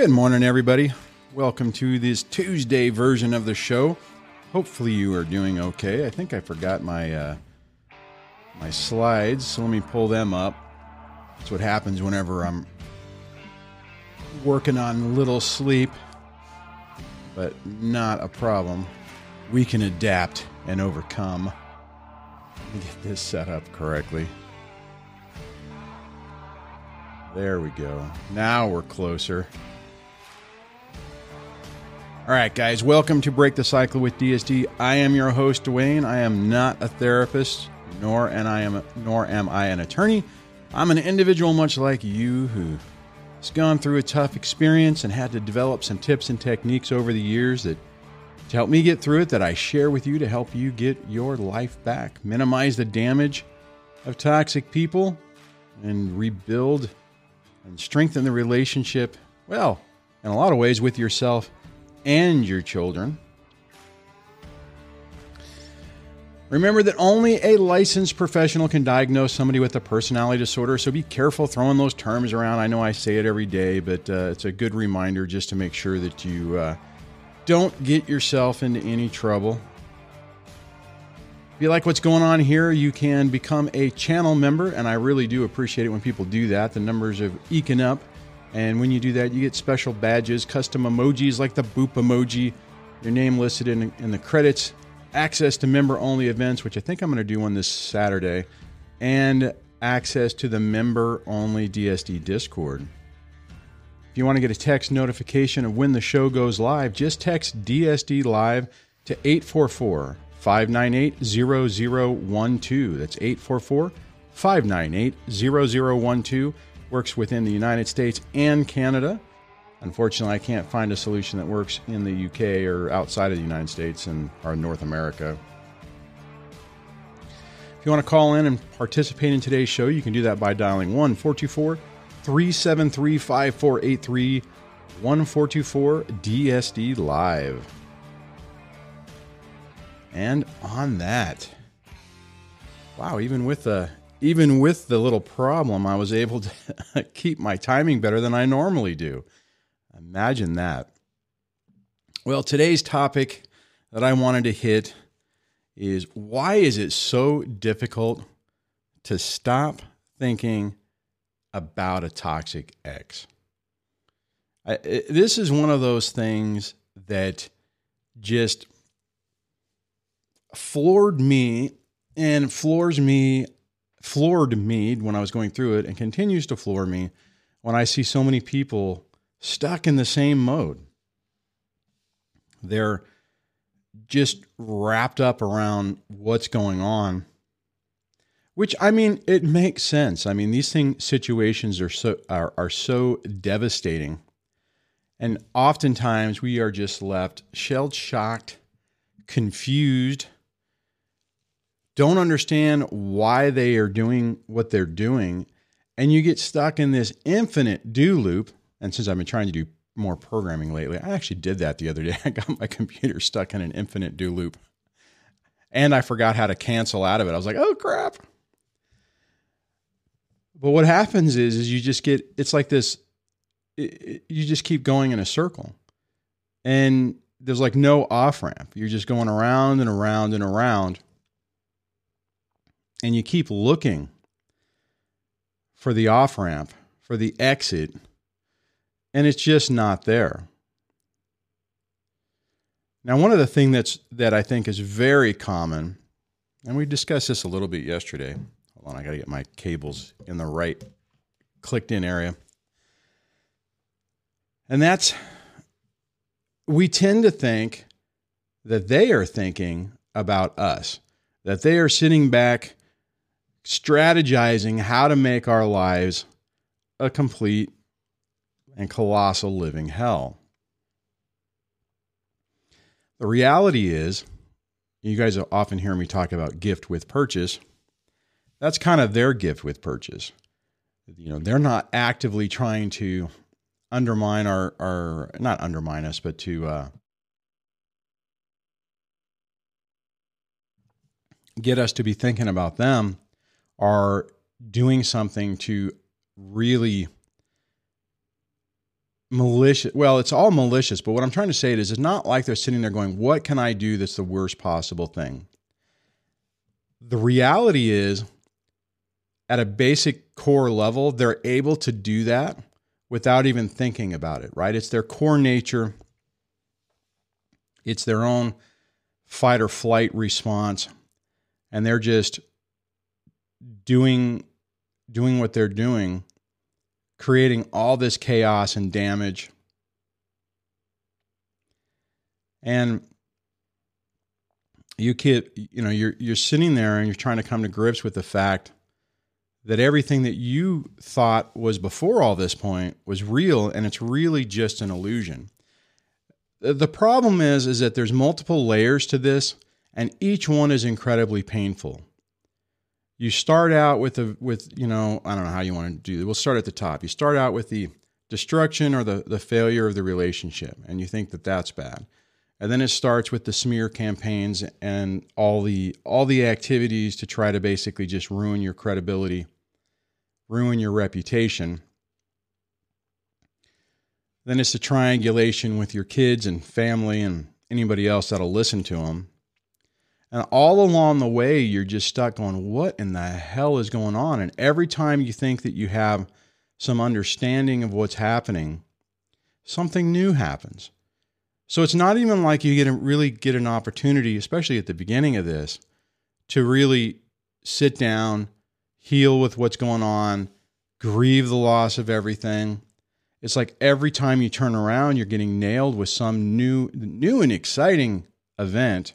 Good morning, everybody. Welcome to this Tuesday version of the show. Hopefully, you are doing okay. I think I forgot my uh, my slides, so let me pull them up. That's what happens whenever I'm working on little sleep, but not a problem. We can adapt and overcome. Let me get this set up correctly. There we go. Now we're closer. All right, guys, welcome to Break the Cycle with DSD. I am your host, Duane. I am not a therapist, nor and I am nor am I an attorney. I'm an individual much like you who has gone through a tough experience and had to develop some tips and techniques over the years that to help me get through it that I share with you to help you get your life back, minimize the damage of toxic people and rebuild and strengthen the relationship, well, in a lot of ways with yourself and your children. Remember that only a licensed professional can diagnose somebody with a personality disorder, so be careful throwing those terms around. I know I say it every day, but uh, it's a good reminder just to make sure that you uh, don't get yourself into any trouble. If you like what's going on here, you can become a channel member, and I really do appreciate it when people do that. The numbers are eking up, and when you do that, you get special badges, custom emojis like the boop emoji, your name listed in, in the credits, access to member only events, which I think I'm going to do one this Saturday, and access to the member only DSD Discord. If you want to get a text notification of when the show goes live, just text DSD Live to 844 598 0012. That's 844 598 0012. Works within the United States and Canada. Unfortunately, I can't find a solution that works in the UK or outside of the United States and or North America. If you want to call in and participate in today's show, you can do that by dialing 1 424 373 5483 1424 DSD Live. And on that, wow, even with the even with the little problem, I was able to keep my timing better than I normally do. Imagine that. Well, today's topic that I wanted to hit is why is it so difficult to stop thinking about a toxic ex? I, this is one of those things that just floored me and floors me floored me when I was going through it and continues to floor me when I see so many people stuck in the same mode. They're just wrapped up around what's going on. Which I mean, it makes sense. I mean, these thing situations are so are, are so devastating. And oftentimes we are just left shell shocked, confused, don't understand why they are doing what they're doing, and you get stuck in this infinite do loop. And since I've been trying to do more programming lately, I actually did that the other day. I got my computer stuck in an infinite do loop. And I forgot how to cancel out of it. I was like, oh crap. But what happens is, is you just get, it's like this, it, you just keep going in a circle. And there's like no off ramp. You're just going around and around and around and you keep looking for the off ramp, for the exit, and it's just not there. Now, one of the things that's that I think is very common, and we discussed this a little bit yesterday. Hold on, I got to get my cables in the right clicked in area. And that's we tend to think that they are thinking about us, that they are sitting back strategizing how to make our lives a complete and colossal living hell. The reality is, you guys often hear me talk about gift with purchase. That's kind of their gift with purchase. You know, they're not actively trying to undermine our, our not undermine us, but to uh, get us to be thinking about them are doing something to really malicious. Well, it's all malicious, but what I'm trying to say is it's not like they're sitting there going, What can I do that's the worst possible thing? The reality is, at a basic core level, they're able to do that without even thinking about it, right? It's their core nature, it's their own fight or flight response, and they're just doing doing what they're doing creating all this chaos and damage. And you kid, you know, you're you're sitting there and you're trying to come to grips with the fact that everything that you thought was before all this point was real and it's really just an illusion. The problem is is that there's multiple layers to this and each one is incredibly painful you start out with a with you know I don't know how you want to do it. We'll start at the top. You start out with the destruction or the the failure of the relationship, and you think that that's bad. And then it starts with the smear campaigns and all the all the activities to try to basically just ruin your credibility, ruin your reputation. Then it's the triangulation with your kids and family and anybody else that'll listen to them. And all along the way, you're just stuck going, what in the hell is going on? And every time you think that you have some understanding of what's happening, something new happens. So it's not even like you get a, really get an opportunity, especially at the beginning of this, to really sit down, heal with what's going on, grieve the loss of everything. It's like every time you turn around, you're getting nailed with some new, new and exciting event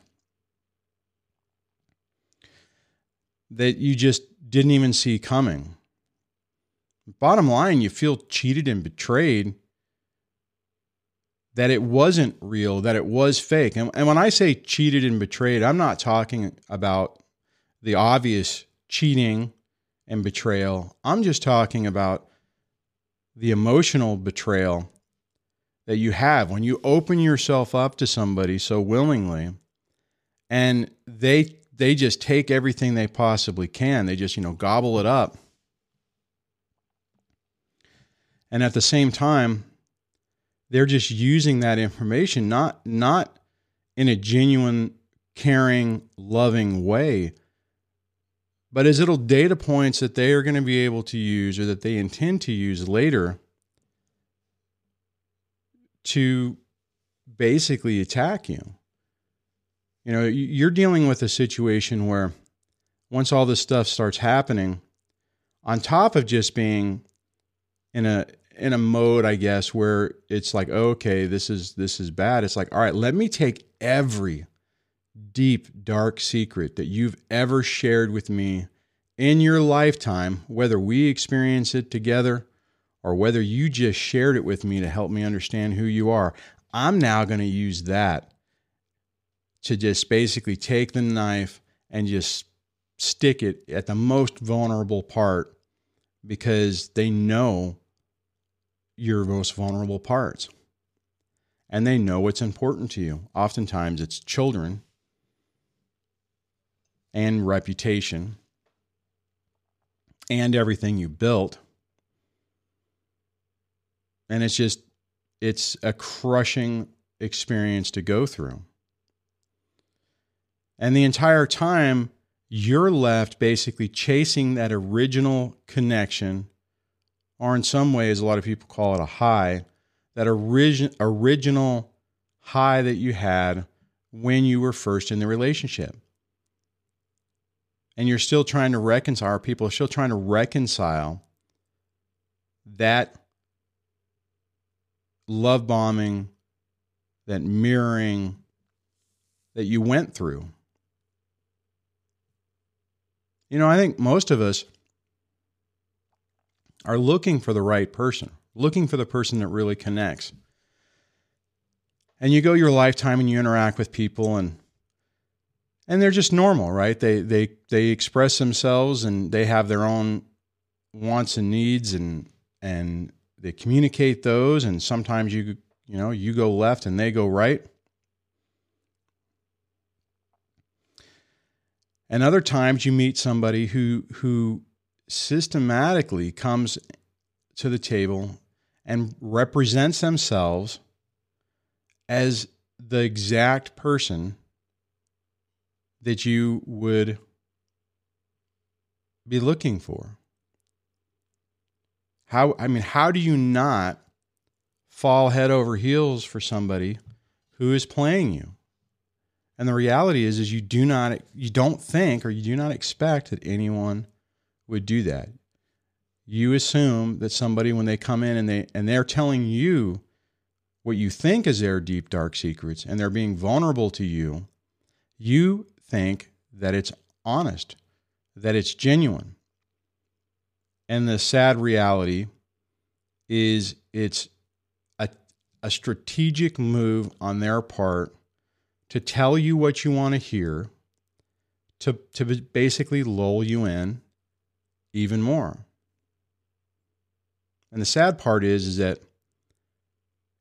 that you just didn't even see coming. Bottom line, you feel cheated and betrayed that it wasn't real, that it was fake. And, and when I say cheated and betrayed, I'm not talking about the obvious cheating and betrayal. I'm just talking about the emotional betrayal that you have when you open yourself up to somebody so willingly and they they just take everything they possibly can. They just, you know, gobble it up. And at the same time, they're just using that information not not in a genuine, caring, loving way, but as little data points that they are going to be able to use or that they intend to use later to basically attack you. You know, you're dealing with a situation where once all this stuff starts happening, on top of just being in a in a mode, I guess, where it's like, okay, this is this is bad. It's like, all right, let me take every deep, dark secret that you've ever shared with me in your lifetime, whether we experience it together or whether you just shared it with me to help me understand who you are. I'm now going to use that to just basically take the knife and just stick it at the most vulnerable part because they know your most vulnerable parts and they know what's important to you. Oftentimes it's children and reputation and everything you built. And it's just, it's a crushing experience to go through. And the entire time, you're left basically chasing that original connection, or in some ways, a lot of people call it a high, that origin, original high that you had when you were first in the relationship. And you're still trying to reconcile, people are still trying to reconcile that love bombing, that mirroring that you went through. You know, I think most of us are looking for the right person, looking for the person that really connects. And you go your lifetime and you interact with people and and they're just normal, right? They they they express themselves and they have their own wants and needs and and they communicate those and sometimes you you know, you go left and they go right. And other times you meet somebody who who systematically comes to the table and represents themselves as the exact person that you would be looking for. How I mean, how do you not fall head over heels for somebody who is playing you? And the reality is is you do not you don't think or you do not expect that anyone would do that. You assume that somebody when they come in and they and they're telling you what you think is their deep dark secrets and they're being vulnerable to you, you think that it's honest, that it's genuine. And the sad reality is it's a, a strategic move on their part to tell you what you want to hear, to, to basically lull you in even more. And the sad part is, is that,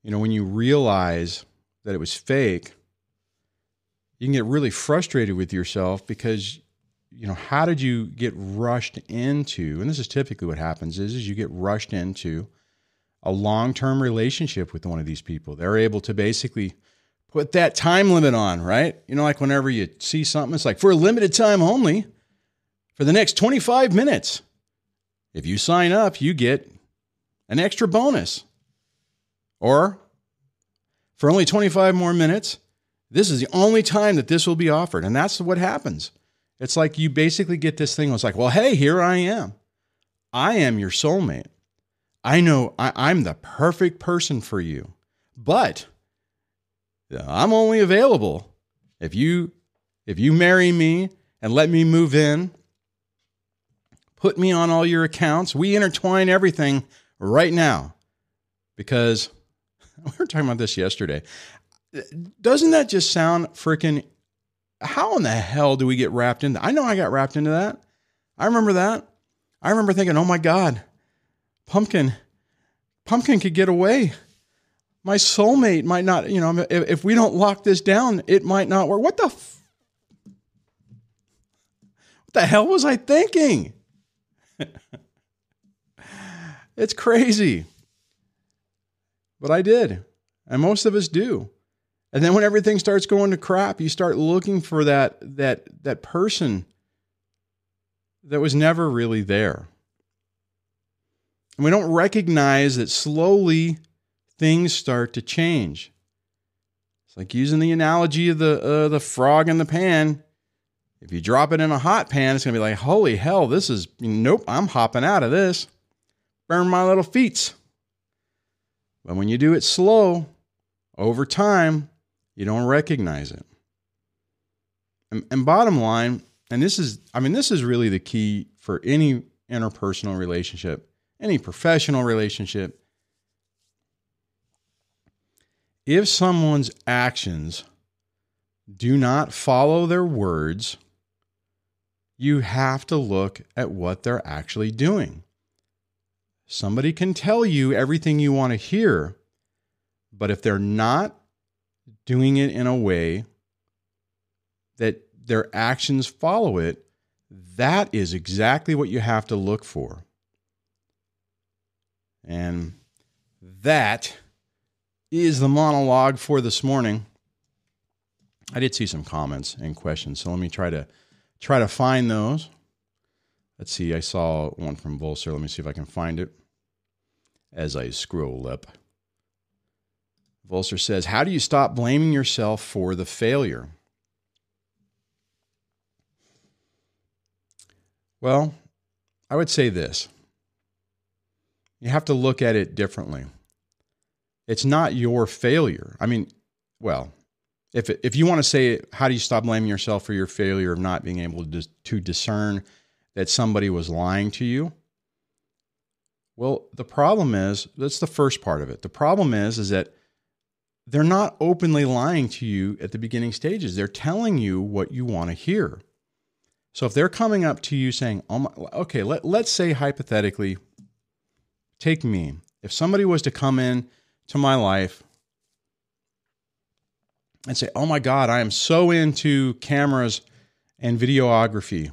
you know, when you realize that it was fake, you can get really frustrated with yourself because you know how did you get rushed into and this is typically what happens is, is you get rushed into a long-term relationship with one of these people they're able to basically put that time limit on right you know like whenever you see something it's like for a limited time only for the next 25 minutes if you sign up you get an extra bonus or for only 25 more minutes this is the only time that this will be offered. And that's what happens. It's like you basically get this thing. It's like, well, hey, here I am. I am your soulmate. I know I, am the perfect person for you. But I'm only available if you if you marry me and let me move in, put me on all your accounts, we intertwine everything right now. Because we were talking about this yesterday. Doesn't that just sound freaking? How in the hell do we get wrapped into? I know I got wrapped into that. I remember that. I remember thinking, "Oh my God, pumpkin, pumpkin could get away. My soulmate might not. You know, if, if we don't lock this down, it might not work." What the? F- what the hell was I thinking? it's crazy. But I did. And most of us do. And then when everything starts going to crap, you start looking for that that that person that was never really there. And we don't recognize that slowly things start to change. It's like using the analogy of the uh, the frog in the pan. If you drop it in a hot pan, it's gonna be like, holy hell, this is nope, I'm hopping out of this. Burn my little feet. But when you do it slow, over time, you don't recognize it. And, and bottom line, and this is, I mean, this is really the key for any interpersonal relationship, any professional relationship. If someone's actions do not follow their words, you have to look at what they're actually doing. Somebody can tell you everything you want to hear, but if they're not doing it in a way that their actions follow it, that is exactly what you have to look for. And that is the monologue for this morning. I did see some comments and questions, so let me try to try to find those. Let's see, I saw one from Volser. Let me see if I can find it as I scroll up. Volser says, How do you stop blaming yourself for the failure? Well, I would say this you have to look at it differently. It's not your failure. I mean, well, if, if you want to say, how do you stop blaming yourself for your failure of not being able to, to discern that somebody was lying to you? Well, the problem is that's the first part of it. The problem is is that they're not openly lying to you at the beginning stages. They're telling you what you want to hear. So if they're coming up to you saying, "Oh my, okay, let, let's say hypothetically, take me. If somebody was to come in to my life and say, "Oh my God, I am so into cameras and videography,"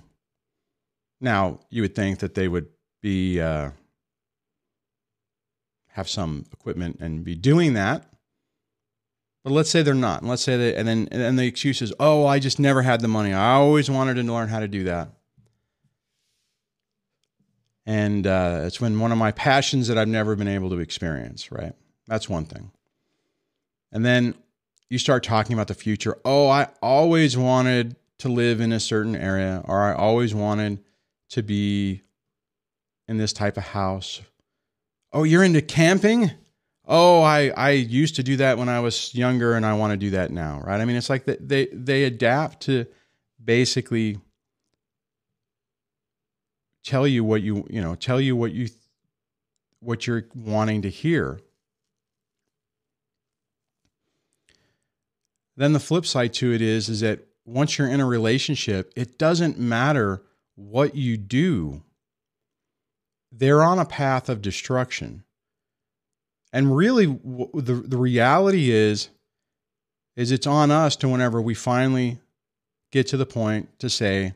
now you would think that they would be uh, have some equipment and be doing that. But let's say they're not. And let's say that, and then and then the excuse is, oh, I just never had the money. I always wanted to learn how to do that. And uh, it's when one of my passions that I've never been able to experience, right? That's one thing. And then you start talking about the future. Oh, I always wanted to live in a certain area, or I always wanted to be in this type of house. Oh, you're into camping? Oh, I, I used to do that when I was younger and I want to do that now, right? I mean, it's like they, they, they adapt to basically tell you what you, you know, tell you what you, what you're wanting to hear. Then the flip side to it is, is that once you're in a relationship, it doesn't matter what you do they're on a path of destruction. And really, the, the reality is, is it's on us to whenever we finally get to the point to say,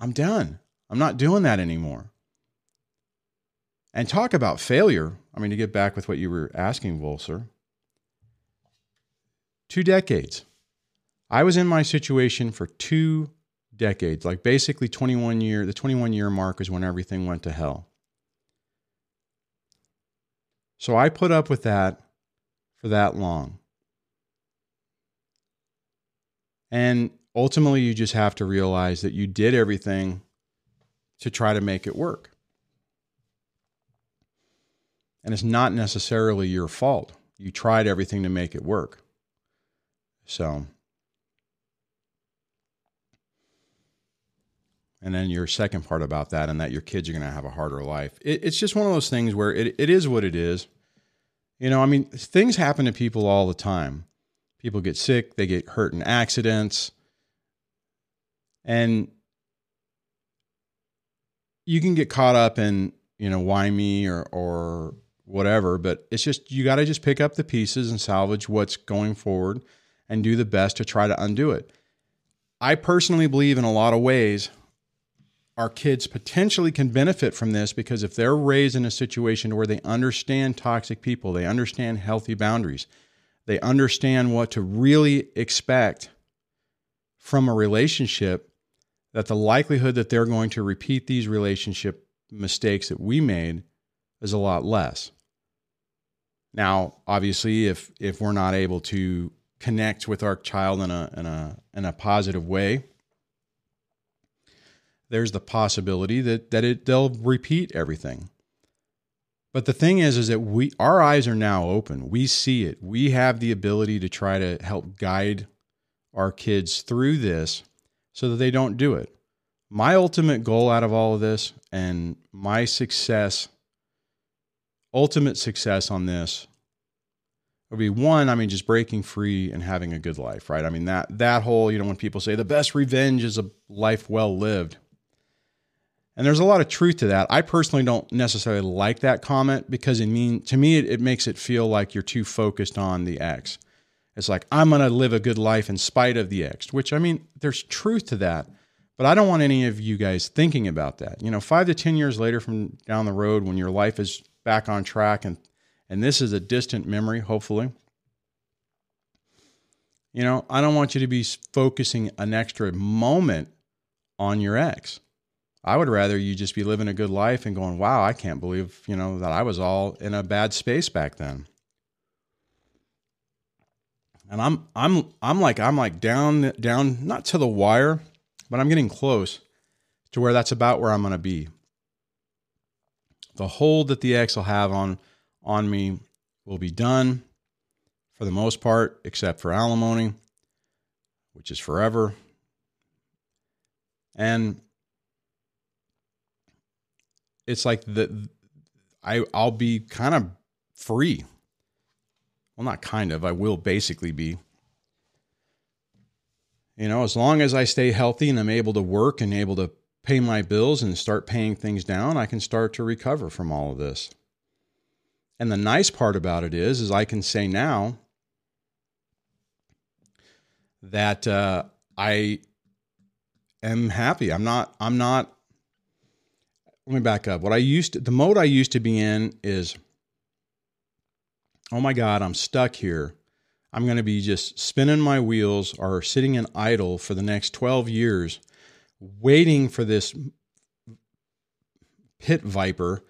I'm done. I'm not doing that anymore. And talk about failure. I mean, to get back with what you were asking, Volser. Two decades. I was in my situation for two decades, like basically 21 year. The 21 year mark is when everything went to hell. So I put up with that for that long. And ultimately, you just have to realize that you did everything to try to make it work. And it's not necessarily your fault. You tried everything to make it work. So, and then your second part about that and that your kids are going to have a harder life. It, it's just one of those things where it, it is what it is. You know i mean things happen to people all the time. People get sick they get hurt in accidents. And you can get caught up in you know why me or or whatever but it's just you got to just pick up the pieces and salvage what's going forward and do the best to try to undo it i personally believe in a lot of ways our kids potentially can benefit from this because if they're raised in a situation where they understand toxic people, they understand healthy boundaries, they understand what to really expect from a relationship, that the likelihood that they're going to repeat these relationship mistakes that we made is a lot less. Now, obviously, if if we're not able to connect with our child in a in a in a positive way, there's the possibility that that it they'll repeat everything. But the thing is is that we our eyes are now open. We see it. We have the ability to try to help guide our kids through this so that they don't do it. My ultimate goal out of all of this and my success ultimate success on this would be one, I mean, just breaking free and having a good life, right? I mean, that that whole, you know, when people say the best revenge is a life well lived, and there's a lot of truth to that. I personally don't necessarily like that comment because it mean to me it, it makes it feel like you're too focused on the X. It's like I'm to live a good life in spite of the X, which I mean there's truth to that. But I don't want any of you guys thinking about that. You know, 5 to 10 years later from down the road when your life is back on track and and this is a distant memory hopefully. You know, I don't want you to be focusing an extra moment on your ex. I would rather you just be living a good life and going, wow, I can't believe, you know, that I was all in a bad space back then. And I'm I'm I'm like I'm like down down not to the wire, but I'm getting close to where that's about where I'm going to be. The hold that the ex will have on on me will be done for the most part, except for alimony, which is forever. And it's like the I I'll be kind of free. Well, not kind of. I will basically be. You know, as long as I stay healthy and I'm able to work and able to pay my bills and start paying things down, I can start to recover from all of this. And the nice part about it is, is I can say now that uh, I am happy. I'm not. I'm not let me back up. What I used to, the mode I used to be in is oh my God, I'm stuck here. I'm going to be just spinning my wheels or sitting in idle for the next 12 years, waiting for this pit viper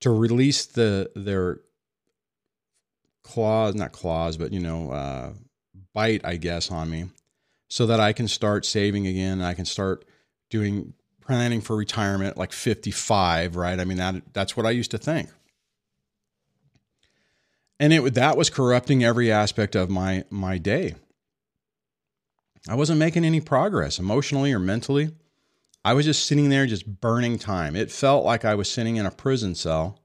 to release the their claws, not claws, but you know, uh, bite, I guess, on me, so that I can start saving again. I can start doing planning for retirement like 55, right? I mean, that that's what I used to think. And it that was corrupting every aspect of my my day. I wasn't making any progress emotionally or mentally. I was just sitting there just burning time. It felt like I was sitting in a prison cell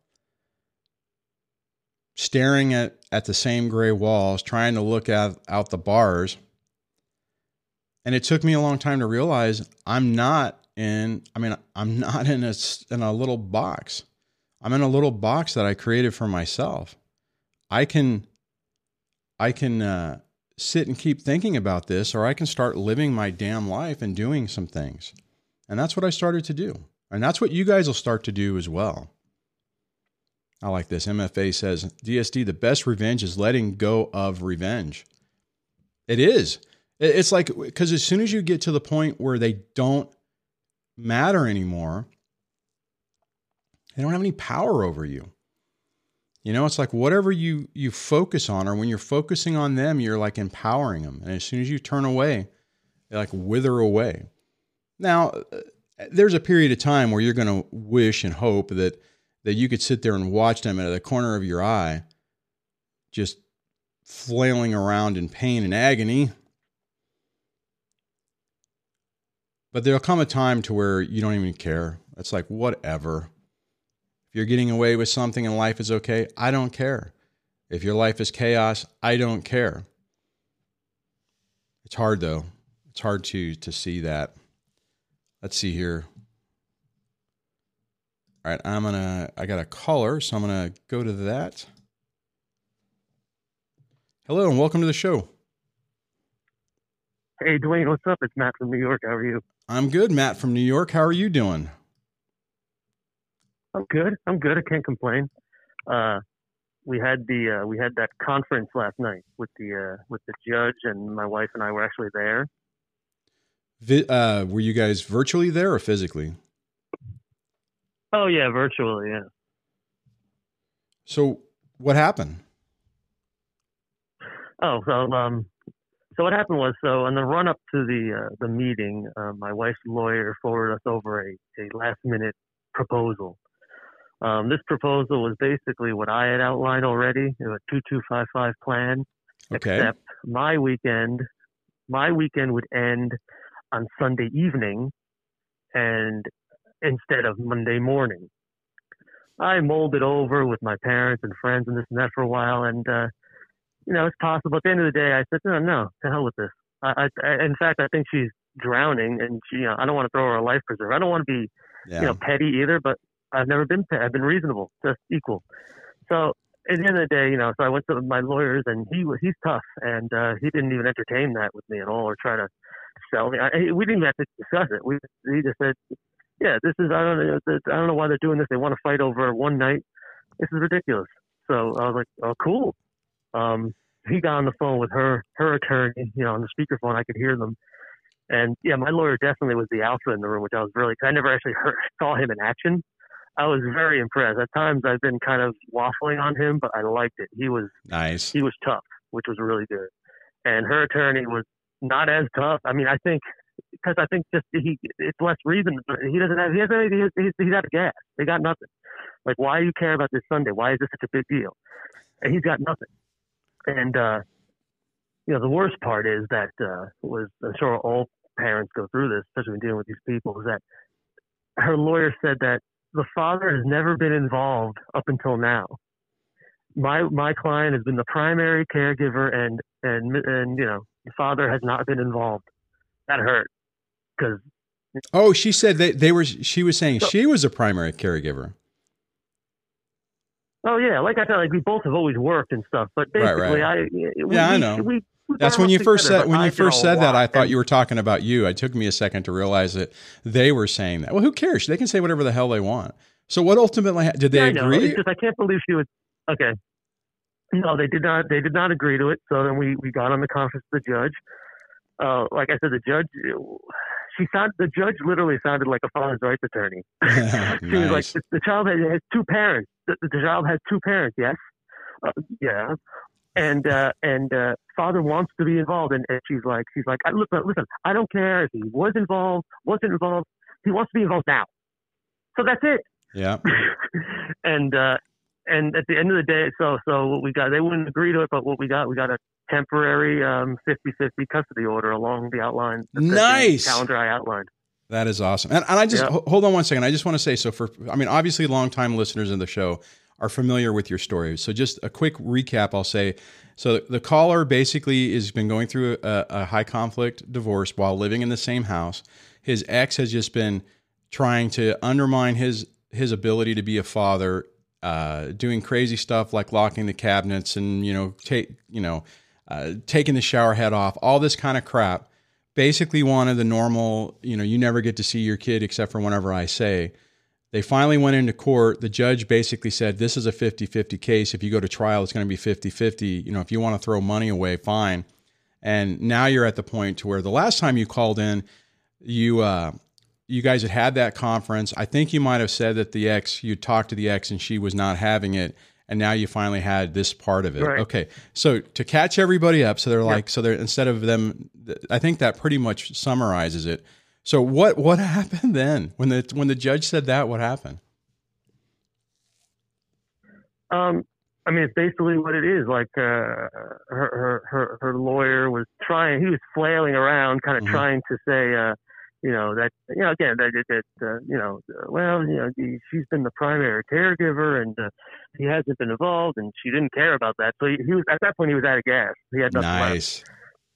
staring at, at the same gray walls, trying to look at, out the bars. And it took me a long time to realize I'm not in, I mean, I'm not in a, in a little box. I'm in a little box that I created for myself. I can, I can uh, sit and keep thinking about this, or I can start living my damn life and doing some things. And that's what I started to do. And that's what you guys will start to do as well. I like this. MFA says DSD, the best revenge is letting go of revenge. It is. It's like, because as soon as you get to the point where they don't matter anymore, they don't have any power over you. You know, it's like whatever you you focus on, or when you're focusing on them, you're like empowering them. And as soon as you turn away, they like wither away. Now, uh, there's a period of time where you're going to wish and hope that that you could sit there and watch them out of the corner of your eye, just flailing around in pain and agony. But there'll come a time to where you don't even care. It's like, whatever. If you're getting away with something and life is okay, I don't care. If your life is chaos, I don't care. It's hard though. It's hard to to see that. Let's see here. All right, I'm gonna. I got a caller, so I'm gonna go to that. Hello and welcome to the show. Hey, Duane, what's up? It's Matt from New York. How are you? I'm good, Matt from New York. How are you doing? I'm good. I'm good. I can't complain. Uh, we had the uh, we had that conference last night with the uh, with the judge, and my wife and I were actually there. Vi- uh, were you guys virtually there or physically? Oh yeah, virtually, yeah. So what happened? Oh, so um, so what happened was, so in the run up to the uh, the meeting, uh, my wife's lawyer forwarded us over a, a last minute proposal. Um, this proposal was basically what I had outlined already, a two two five five plan. Okay. Except my weekend, my weekend would end on Sunday evening, and instead of Monday morning. I mulled it over with my parents and friends and this and that for a while, and uh, you know it's possible. At the end of the day, I said, no, no, to hell with this. I, I, in fact, I think she's drowning, and she, you know, I don't want to throw her a life preserver. I don't want to be, yeah. you know, petty either, but I've never been petty. I've been reasonable, just equal. So at the end of the day, you know, so I went to my lawyers, and he was he's tough, and uh, he didn't even entertain that with me at all, or try to sell me. I, we didn't even have to discuss it. We he just said, yeah, this is I don't know I don't know why they're doing this. They want to fight over one night. This is ridiculous. So I was like, oh, cool. Um, he got on the phone with her her attorney, you know, on the speakerphone. I could hear them. And yeah, my lawyer definitely was the alpha in the room, which I was really. I never actually heard, saw him in action. I was very impressed. At times, I've been kind of waffling on him, but I liked it. He was nice. He was tough, which was really good. And her attorney was not as tough. I mean, I think because I think just he it's less reason. He doesn't have he has he's, he's, he's out of gas. They got nothing. Like why do you care about this Sunday? Why is this such a big deal? And he's got nothing. And uh, you know the worst part is that uh, was I'm sure all parents go through this, especially when dealing with these people, is that her lawyer said that the father has never been involved up until now. My my client has been the primary caregiver, and and and you know the father has not been involved that hurt because. Oh, she said that they were. She was saying so, she was a primary caregiver. Oh yeah, like I said, like we both have always worked and stuff, but basically, right, right. I we, yeah, I know. We, we That's when you first said when you first said that. I thought you were talking about you. It took me a second to realize that they were saying that. Well, who cares? They can say whatever the hell they want. So, what ultimately did they yeah, agree? It's just I can't believe she was okay. No, they did not. They did not agree to it. So then we we got on the conference with the judge. Uh, like I said, the judge, she sound the judge literally sounded like a father's rights attorney. she was like, the, the child has, has, two parents. The, the, child has two parents. Yes, uh, yeah, and uh, and uh, father wants to be involved. And, and she's like, she's like, look, listen, I don't care if he was involved, wasn't involved. He wants to be involved now. So that's it. Yeah. and uh, and at the end of the day, so so what we got, they wouldn't agree to it, but what we got, we got a temporary um, 50-50 custody order along the outline. Nice calendar I outlined. That is awesome. And, and I just hold on one second. I just want to say so for I mean obviously longtime listeners of the show are familiar with your story. So just a quick recap. I'll say so the caller basically has been going through a, a high conflict divorce while living in the same house. His ex has just been trying to undermine his his ability to be a father uh, doing crazy stuff like locking the cabinets and you know take you know uh, taking the shower head off, all this kind of crap. Basically, wanted the normal, you know, you never get to see your kid except for whenever I say. They finally went into court. The judge basically said, This is a 50 50 case. If you go to trial, it's going to be 50 50. You know, if you want to throw money away, fine. And now you're at the point to where the last time you called in, you uh, you guys had had that conference. I think you might have said that the ex, you talked to the ex and she was not having it. And now you finally had this part of it. Right. Okay. So to catch everybody up, so they're like, so they're instead of them, I think that pretty much summarizes it. So what what happened then when the when the judge said that? What happened? Um, I mean, it's basically what it is. Like uh, her, her her her lawyer was trying. He was flailing around, kind of mm-hmm. trying to say, uh, you know that you know again that that uh, you know uh, well you know he, she's been the primary caregiver and uh, he hasn't been involved and she didn't care about that so he, he was at that point he was out of gas. He had nothing nice. left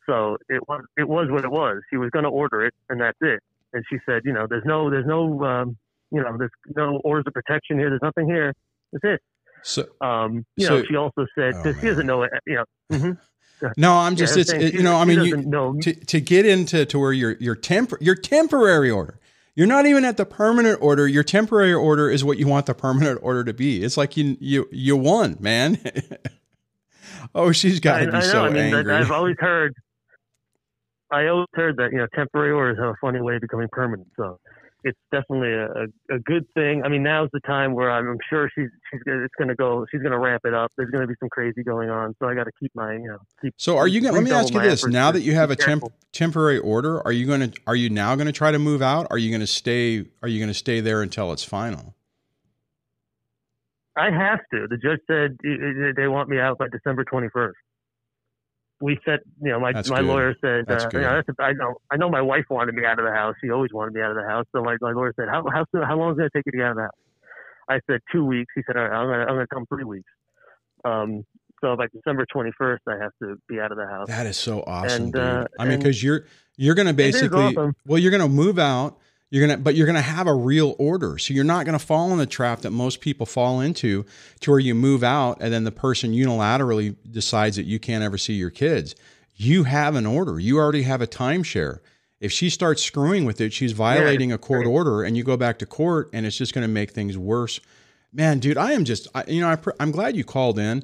so it was it was what it was. He was going to order it and that's it. And she said you know there's no there's no um, you know there's no orders of protection here there's nothing here. That's it. So um you so, know she also said oh, she doesn't know it you know mm-hmm. No, I'm just yeah, it's it, you know I mean you, to to get into to where your your temp your temporary order. You're not even at the permanent order. Your temporary order is what you want the permanent order to be. It's like you you you won, man. oh, she's got to be I so I mean, angry. I've always heard. I always heard that you know temporary orders have a funny way of becoming permanent. So it's definitely a, a good thing. I mean, now's the time where I'm, I'm sure she's she's it's going to go. She's going to ramp it up. There's going to be some crazy going on, so I got to keep my you know. Keep, so are you going? Let me ask you this: Now that you have a temp, temporary order, are you going to? Are you now going to try to move out? Are you going to stay? Are you going to stay there until it's final? I have to. The judge said they want me out by December 21st we said, you know, my that's my good. lawyer said, that's uh, you know, that's a, I know, I know my wife wanted me out of the house. She always wanted me out of the house. So my, my lawyer said, how how soon, how long is it going to take you to get out of the house? I said two weeks. He said, all right, I'm gonna I'm gonna come three weeks. Um, so by December 21st, I have to be out of the house. That is so awesome, and, uh, I mean, because you're you're gonna basically awesome. well, you're gonna move out you're gonna, but you're gonna have a real order, so you're not gonna fall in the trap that most people fall into, to where you move out and then the person unilaterally decides that you can't ever see your kids. You have an order. You already have a timeshare. If she starts screwing with it, she's violating yeah, a court order, and you go back to court, and it's just going to make things worse. Man, dude, I am just, I, you know, I, I'm glad you called in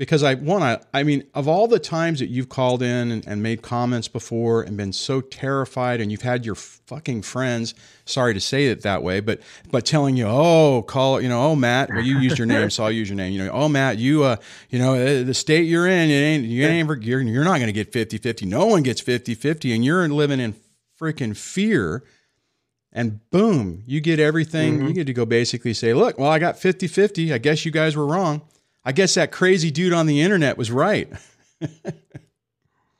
because I one I, I mean of all the times that you've called in and, and, made comments before and been so terrified and you've had your fucking friends sorry to say it that way but but telling you oh call you know oh Matt well you used your name so I'll use your name you know oh Matt you uh you know uh, the state you're in you ain't you ain't you're, you're not going to get 50-50 no one gets 50-50 and you're living in freaking fear. And boom you get everything mm-hmm. you get to go basically say look well I got 50-50 I guess you guys were wrong I guess that crazy dude on the internet was right.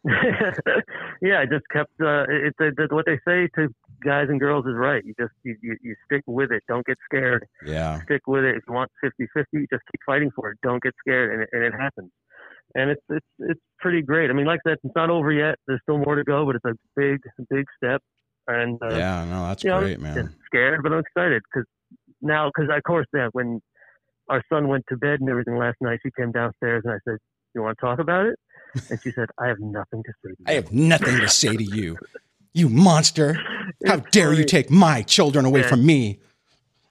yeah, I just kept uh, it, it, it, what they say to guys and girls is right. You just you, you, you, stick with it. Don't get scared. Yeah. Stick with it. If you want 50-50, just keep fighting for it. Don't get scared, and it, and it happens. And it's it's it's pretty great. I mean, like that, it's not over yet. There's still more to go, but it's a big big step. And uh, yeah, no, that's great, know, man. Scared, but I'm excited because now, because of course, yeah, when our son went to bed and everything last night. She came downstairs and I said, "You want to talk about it?" And she said, "I have nothing to say to you." I have nothing to say to you, you monster! How dare you take my children away yeah. from me?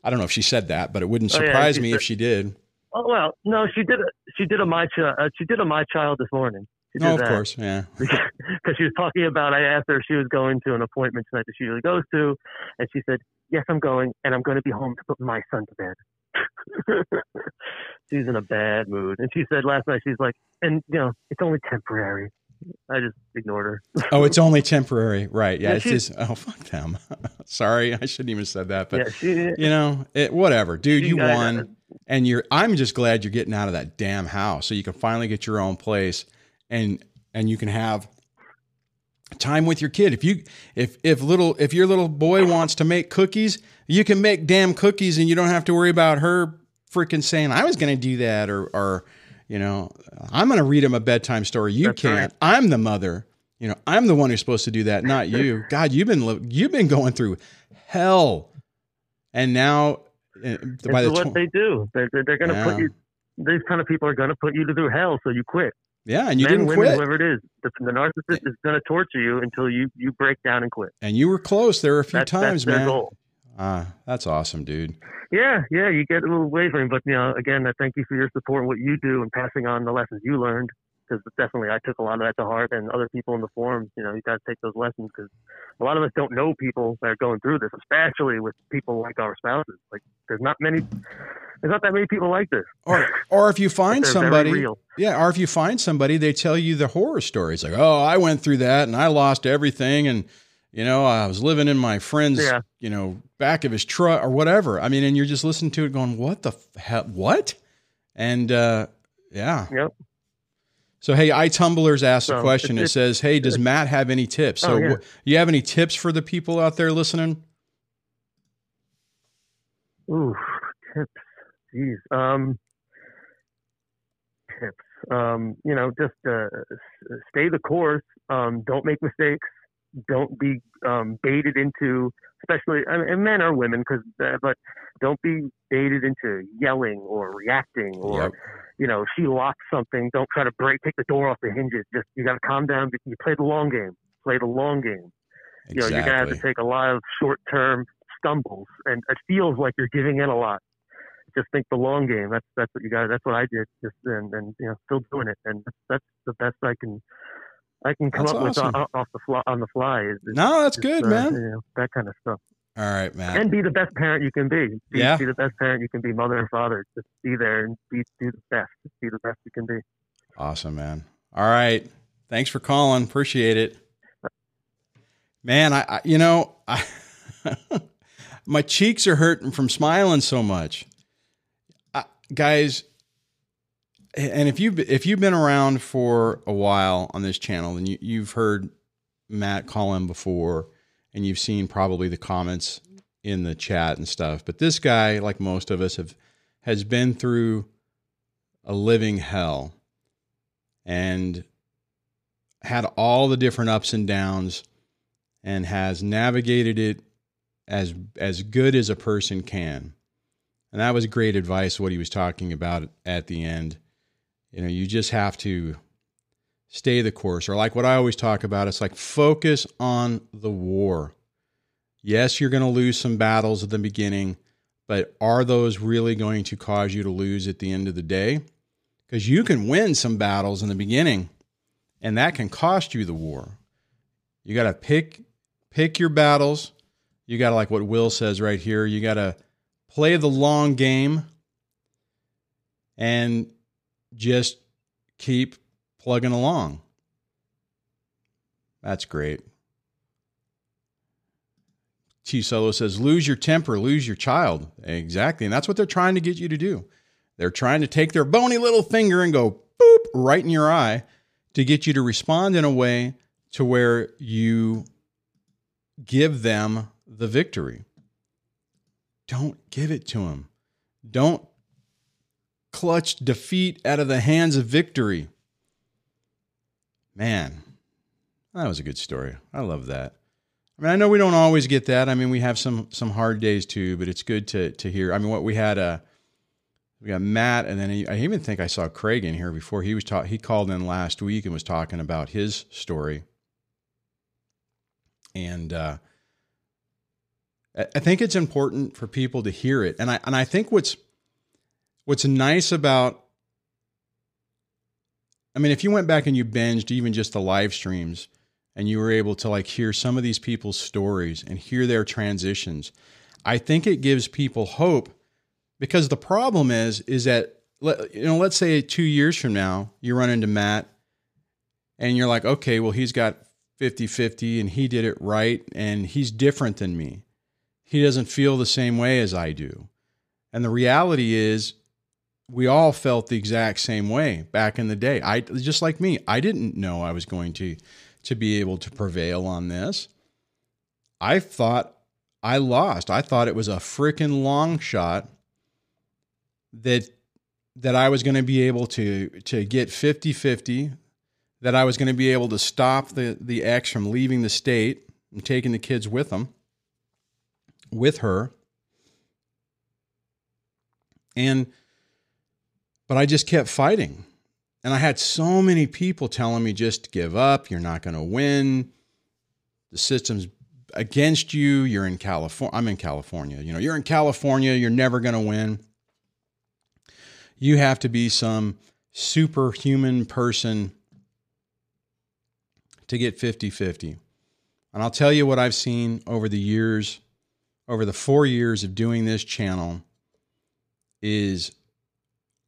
I don't know if she said that, but it wouldn't surprise oh, yeah, me said, if she did. Oh well, no, she did. she did a my child. Uh, she did a my child this morning. She Oh, of that. course, yeah. because she was talking about. I asked her if she was going to an appointment tonight that she usually goes to, and she said, "Yes, I'm going, and I'm going to be home to put my son to bed." she's in a bad mood, and she said last night she's like, "And you know, it's only temporary." I just ignored her. Oh, it's only temporary, right? Yeah, Yeah, it's she- just oh fuck them. Sorry, I shouldn't even said that, but yeah, she. you know, it, whatever, dude. You won, and you're. I'm just glad you're getting out of that damn house, so you can finally get your own place, and and you can have time with your kid. If you if if little if your little boy wants to make cookies, you can make damn cookies, and you don't have to worry about her freaking saying I was going to do that or or you know I'm going to read him a bedtime story. You That's can't. I'm the mother. You know I'm the one who's supposed to do that, not you. God, you've been you've been going through hell, and now uh, by the what tw- they do. They're, they're, going to Yeah. put you. These kind of people are going to put you to through hell, so you quit. Yeah, and you Men, didn't women, quit, whoever it is, the, the narcissist is going to torture you until you you break down and quit. and you were close there a few That's, times, that's man. goal. Ah, that's awesome, dude. Yeah, yeah, you get a little wavering, but you know, again, I thank you for your support and what you do and passing on the lessons you learned. Because definitely, I took a lot of that to heart, and other people in the forums, you know, you got to take those lessons because a lot of us don't know people that are going through this, especially with people like our spouses. Like, there's not many, there's not that many people like this. Or or if you find somebody, yeah, or if you find somebody, they tell you the horror stories, like, oh, I went through that and I lost everything, and you know, I was living in my friend's, Yeah. you know, back of his truck or whatever. I mean, and you're just listening to it, going, what the hell, what? And uh, yeah. Yep. So hey, iTumblers asked a question. It it's- says, "Hey, does Matt have any tips?" So, Oh, yeah. you have any tips for the people out there listening? Ooh, tips. Jeez. Um, tips. Um, you know, just uh, stay the course. Um, don't make mistakes. Don't be um, baited into, especially, I mean, and men or women, because, uh, but don't be baited into yelling or reacting or, Yep. you know, she locks something. Don't try to break, take the door off the hinges. Just you got to calm down. You play the long game. Play the long game Exactly. you know, you're gonna have to take a lot of short-term stumbles, and it feels like you're giving in a lot. Just think the long game. That's that's what you got. That's what I did. Just and and you know, still doing it, and that's, that's the best I can I can come That's up awesome. with off, off the fly on the fly. Is, is No, that's just, good, uh, man. You know, that kind of stuff, All right, man. and be the best parent you can be. Be, Yeah. be the best parent you can be, mother and father. Just be there and be do the best. Just be the best you can be. Awesome, man. All right. Thanks for calling. Appreciate it. Man, I, I you know, I my cheeks are hurting from smiling so much. Guys, and if you've if you've been around for a while on this channel, then you, you've heard Matt call in before, and you've seen probably the comments in the chat and stuff. But this guy, like most of us, have has been through a living hell and had all the different ups and downs and has navigated it as as good as a person can. And that was great advice what he was talking about at the end. You know, you just have to stay the course or like what I always talk about it's like focus on the war. Yes, you're going to lose some battles at the beginning, but are those really going to cause you to lose at the end of the day? Because you can win some battles in the beginning and that can cost you the war. You got to pick pick your battles. You got to like what Will says right here, you got to play the long game and just keep plugging along. That's great. T Solo says, lose your temper, lose your child. Exactly. And that's what they're trying to get you to do. They're trying to take their bony little finger and go boop right in your eye to get you to respond in a way to where you give them the victory. Don't give it to him. Don't clutch defeat out of the hands of victory. Man, that was a good story. I love that. I mean, I know we don't always get that. I mean, we have some some hard days too, but it's good to to hear. I mean, what we had uh we got Matt, and then I even think I saw Craig in here before. He was talk. He called in last week and was talking about his story, and uh, I think it's important for people to hear it. And I and I think what's what's nice about I mean, if you went back and you binged even just the live streams and you were able to like hear some of these people's stories and hear their transitions, I think it gives people hope because the problem is is that you know, let's say 2 years from now, you run into Matt and you're like, "Okay, well he's got 50-50 and he did it right and he's different than me. He doesn't feel the same way as I do." And the reality is we all felt the exact same way back in the day. I just like me, I didn't know I was going to to be able to prevail on this. I thought I lost. I thought it was a freaking long shot that that I was going to be able to to get 50-50, that I was going to be able to stop the the ex from leaving the state and taking the kids with them with her. And but I just kept fighting. And I had so many people telling me just give up, you're not going to win. The system's against you. You're in California. I'm in California. You know, you're in California, you're never going to win. You have to be some superhuman person to get 50 50. And I'll tell you what I've seen over the years, over the four years of doing this channel, is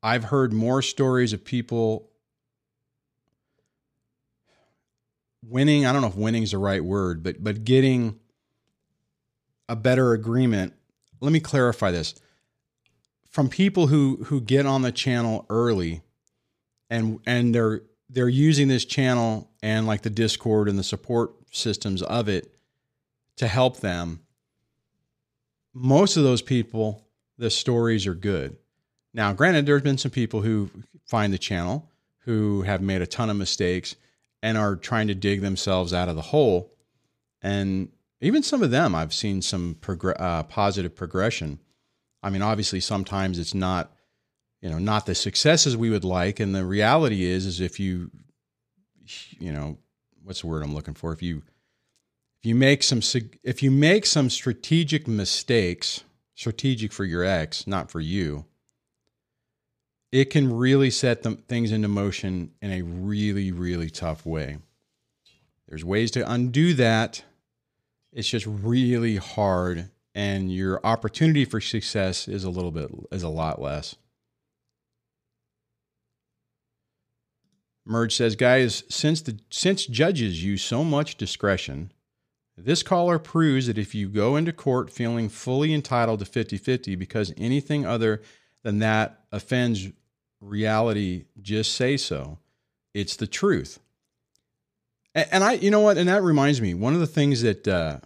I've heard more stories of people winning. I don't know if winning is the right word, but but getting a better agreement. Let me clarify this. From people who who get on the channel early and and they're they're using this channel and like the Discord and the support systems of it to help them. Most of those people, the stories are good. Now, granted, there's been some people who find the channel who have made a ton of mistakes and are trying to dig themselves out of the hole. And even some of them, I've seen some uh, positive progression. I mean, obviously, sometimes it's not, you know, not the successes we would like. And the reality is, is if you, you know, what's the word I'm looking for? If you, if you make some, if you make some strategic mistakes, strategic for your ex, not for you, it can really set them, things into motion in a really, really tough way. There's ways to undo that. It's just really hard, and your opportunity for success is a little bit is a lot less. Merge says, guys, since the since judges use so much discretion, this caller proves that if you go into court feeling fully entitled to 50-50 because anything other than that offends reality just say so. It's the truth. And, I, you know what? And that reminds me, one of the things that, uh,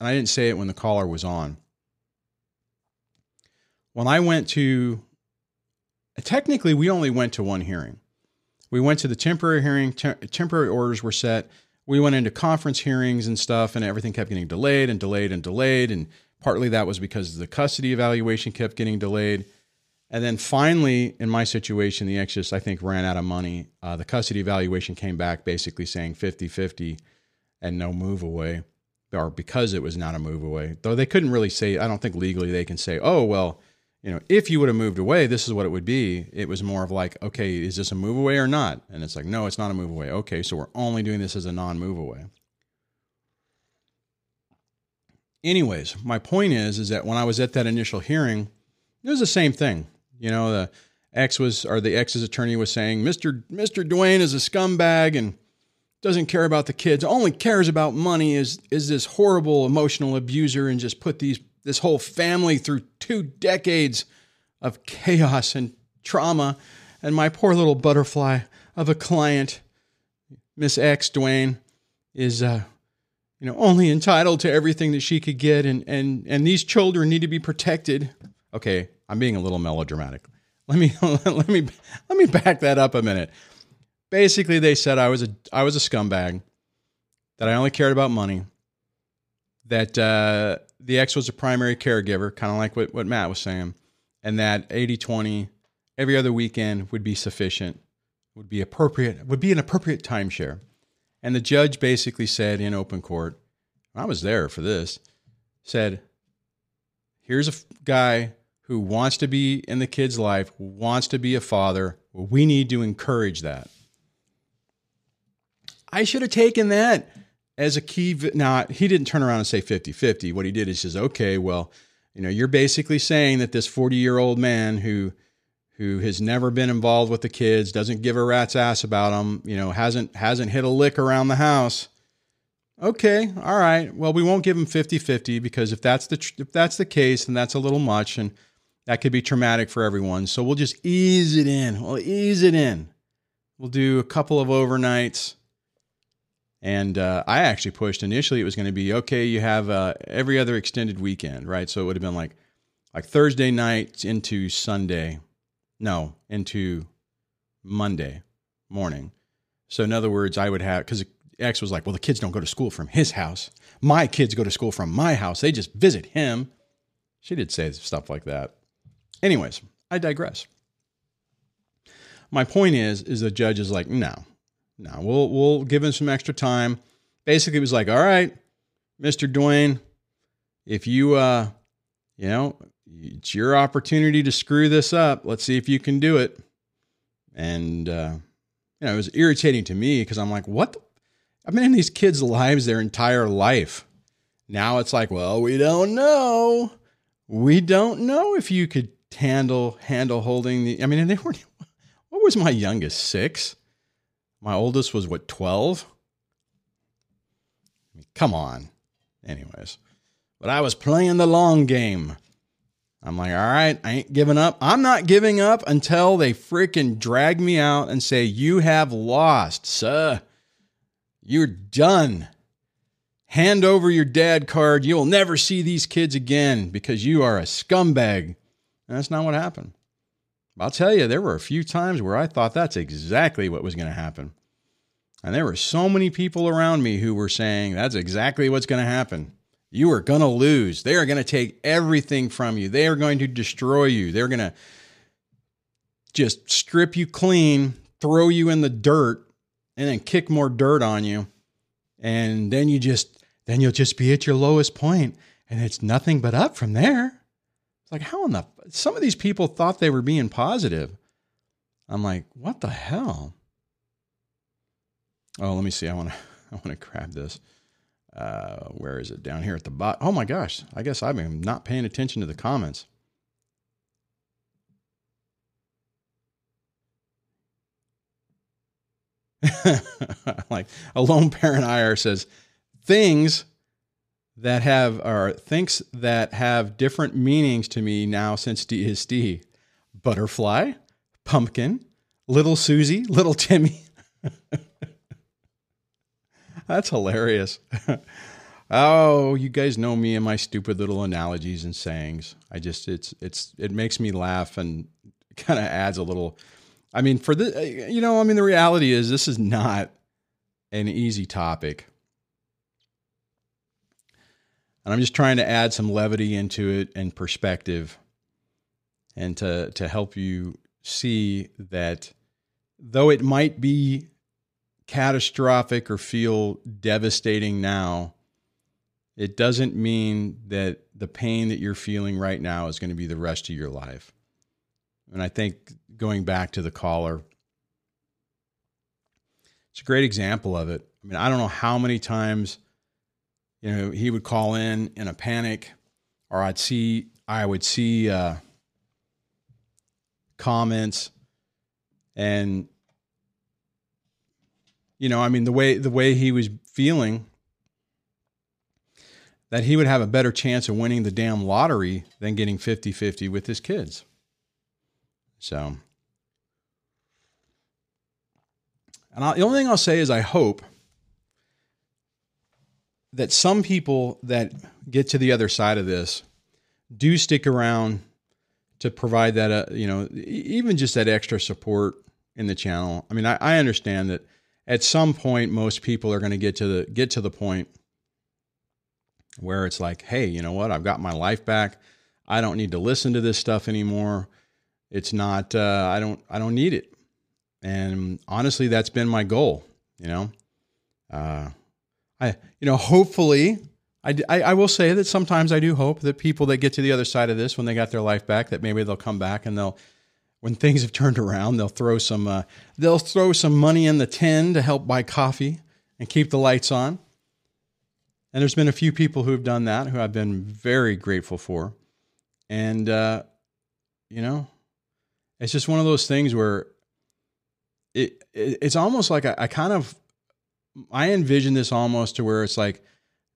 and I didn't say it when the caller was on. When I went to, technically, we only went to one hearing. We went to the temporary hearing, te- temporary orders were set. We went into conference hearings and stuff, and everything kept getting delayed and delayed and delayed. And partly that was because the custody evaluation kept getting delayed. And then finally, in my situation, the ex just, I think, ran out of money. Uh, the custody evaluation came back basically saying 50 50 and no move away, or because it was not a move away. Though they couldn't really say, I don't think legally they can say, oh, well, you know, if you would have moved away, this is what it would be. It was more of like, okay, is this a move away or not? And it's like, no, it's not a move away. Okay, so we're only doing this as a non move away. Anyways, my point is, is that when I was at that initial hearing, it was the same thing. You know, the ex was or the ex's attorney was saying, Mr. Mr. Duane is a scumbag and doesn't care about the kids, only cares about money, is is this horrible emotional abuser and just put these this whole family through two decades of chaos and trauma. And my poor little butterfly of a client, Miss X Duane, is uh, you know, only entitled to everything that she could get and and and these children need to be protected. Okay, I'm being a little melodramatic. Let me let me let me back that up a minute. Basically, they said I was a I was a scumbag, that I only cared about money, that uh, the ex was a primary caregiver, kind of like what, what Matt was saying, and that 80 20 every other weekend would be sufficient, would be appropriate, would be an appropriate timeshare. And the judge basically said in open court, I was there for this, said, here's a guy who wants to be in the kid's life, wants to be a father, we need to encourage that. I should have taken that as a key. Now, he didn't turn around and say 50 50. What he did is says, okay, well, you know, you're basically saying that this 40 year old man who, who has never been involved with the kids, doesn't give a rat's ass about them, you know, hasn't hasn't hit a lick around the house. Okay, all right. Well, we won't give him 50-50 because if that's the if that's the case, then that's a little much and that could be traumatic for everyone. So we'll just ease it in. We'll ease it in. We'll do a couple of overnights. And uh, I actually pushed initially. It was going to be okay. You have uh, every other extended weekend, right? So it would have been like like Thursday night into Sunday, no, into Monday morning. So in other words, I would have because X was like, well, the kids don't go to school from his house. My kids go to school from my house. They just visit him. She did say stuff like that. Anyways, I digress my point is, is the judge is like, no, no, we'll we'll give him some extra time. Basically, it was like, all right, Mister Duane, if you uh, you know, it's your opportunity to screw this up. Let's see if you can do it. And uh, you know, it was irritating to me because I'm like, what? The? I've been in these kids' lives their entire life. Now it's like, well, we don't know. We don't know if you could handle handle holding the. I mean, they weren't what was my youngest? Six? My oldest was what, 12? Come on. Anyways, but I was playing the long game. I'm like, all right, I ain't giving up. I'm not giving up until they freaking drag me out and say, you have lost, sir. You're done. Hand over your dad card. You'll never see these kids again because you are a scumbag. And that's not what happened. I'll tell you, there were a few times where I thought that's exactly what was going to happen. And there were so many people around me who were saying, that's exactly what's going to happen. You are going to lose. They are going to take everything from you. They are going to destroy you. They're going to just strip you clean, throw you in the dirt, and then kick more dirt on you. And then you just, then you'll just be at your lowest point, and it's nothing but up from there. It's like, how in the some of these people thought they were being positive. I'm like, what the hell? Oh, let me see. I want to I want to grab this. Uh, where is it? Down here at the bottom. Oh my gosh. I guess I've been not paying attention to the comments. like a lone parent IR says, things that have or thinks that have different meanings to me now since DSD. Butterfly, pumpkin, little Susie, little Timmy. That's hilarious. oh, you guys know me and my stupid little analogies and sayings. I just it's it's it makes me laugh and kind of adds a little I mean for the you know, I mean the reality is this is not an easy topic and I'm just trying to add some levity into it and perspective and to, to help you see that though it might be catastrophic or feel devastating now, it doesn't mean that the pain that you're feeling right now is going to be the rest of your life. And I think going back to the caller, it's a great example of it. I mean, I don't know how many times you know, he would call in in a panic, or I'd see, I would see uh, comments, and you know, I mean, the way the way he was feeling, that he would have a better chance of winning the damn lottery than getting 50-50 with his kids. So, and I'll, the only thing I'll say is I hope that some people that get to the other side of this do stick around to provide that, uh, you know, even just that extra support in the channel. I mean, I, I understand that at some point most people are going to get to the get to the point where it's like, hey, you know what? I've got my life back. I don't need to listen to this stuff anymore. It's not. Uh, I don't. I don't need it. And honestly, that's been my goal. You know, uh, I, you know, hopefully, I, I, I, will say that sometimes I do hope that people that get to the other side of this, when they got their life back, that maybe they'll come back and they'll, when things have turned around, they'll throw some, uh, they'll throw some money in the tin to help buy coffee and keep the lights on. And there's been a few people who have done that who I've been very grateful for. And, uh, you know, it's just one of those things where it, it it's almost like I, I kind of I envision this almost to where it's like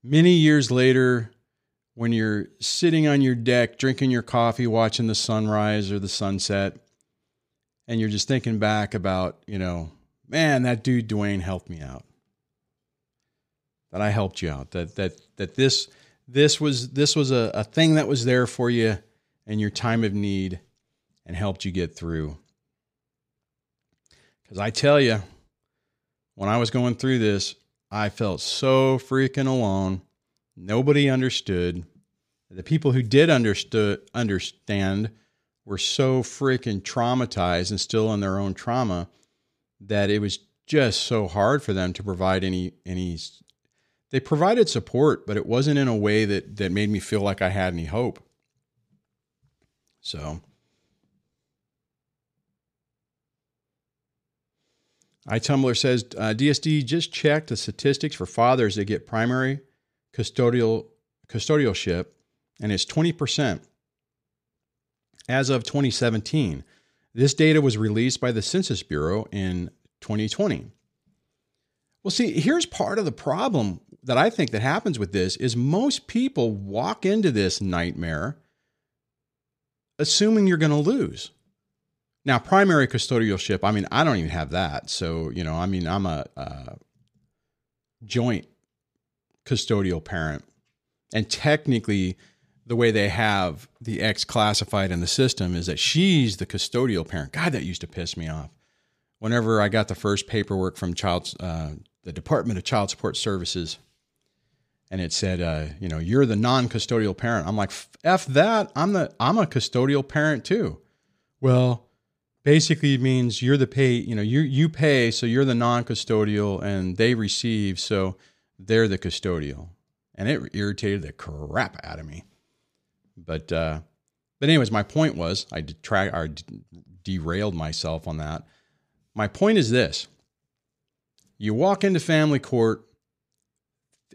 many years later when you're sitting on your deck drinking your coffee watching the sunrise or the sunset and you're just thinking back about you know man that dude Duane helped me out. That I helped you out. That that that this this was this was a, a thing that was there for you in your time of need and helped you get through. Because I tell you when I was going through this, I felt so freaking alone. Nobody understood. The people who did understood understand were so freaking traumatized and still in their own trauma that it was just so hard for them to provide any any they provided support, but it wasn't in a way that that made me feel like I had any hope. So iTumbler says uh, DSD just checked the statistics for fathers that get primary custodial custodialship, and it's 20% as of 2017. This data was released by the Census Bureau in 2020. Well, see, here's part of the problem that I think that happens with this is most people walk into this nightmare assuming you're going to lose. Now, primary custodialship, I mean, I don't even have that. So, you know, I mean, I'm a, a joint custodial parent. And technically, the way they have the ex classified in the system is that she's the custodial parent. God, that used to piss me off. Whenever I got the first paperwork from child, uh, the Department of Child Support Services, and it said, uh, you know, you're the non-custodial parent. I'm like, f that. I'm the I'm a custodial parent too. Well, basically means you're the pay you know you you pay so you're the non-custodial and they receive so they're the custodial. And it irritated the crap out of me. But uh but anyways my point was i try I derailed myself on that. My point is this. You walk into family court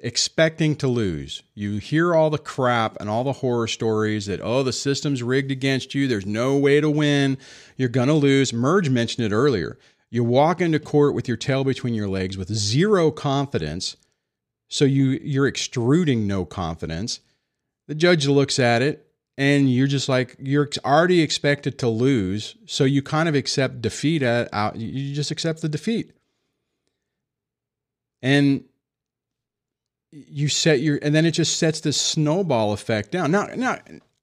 expecting to lose. You hear all the crap and all the horror stories that, oh, the system's rigged against you. There's no way to win. You're going to lose. Merge mentioned it earlier. You walk into court with your tail between your legs with zero confidence. So you, you're extruding no confidence. The judge looks at it and you're just like, you're already expected to lose. So you kind of accept defeat. At, out, you just accept the defeat. And you set your and then it just sets this snowball effect down. Now now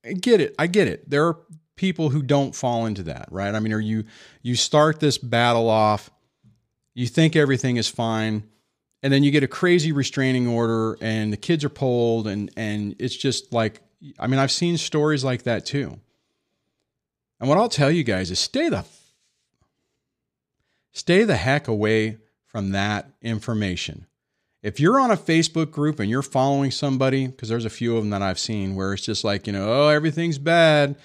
I get it. I get it. There are people who don't fall into that, right? I mean, are you you start this battle off, you think everything is fine, and then you get a crazy restraining order and the kids are pulled and and it's just like I mean, I've seen stories like that too. And what I'll tell you guys is stay the stay the heck away from that information if you're on a Facebook group and you're following somebody, because there's a few of them that I've seen where it's just like, you know, oh, everything's bad.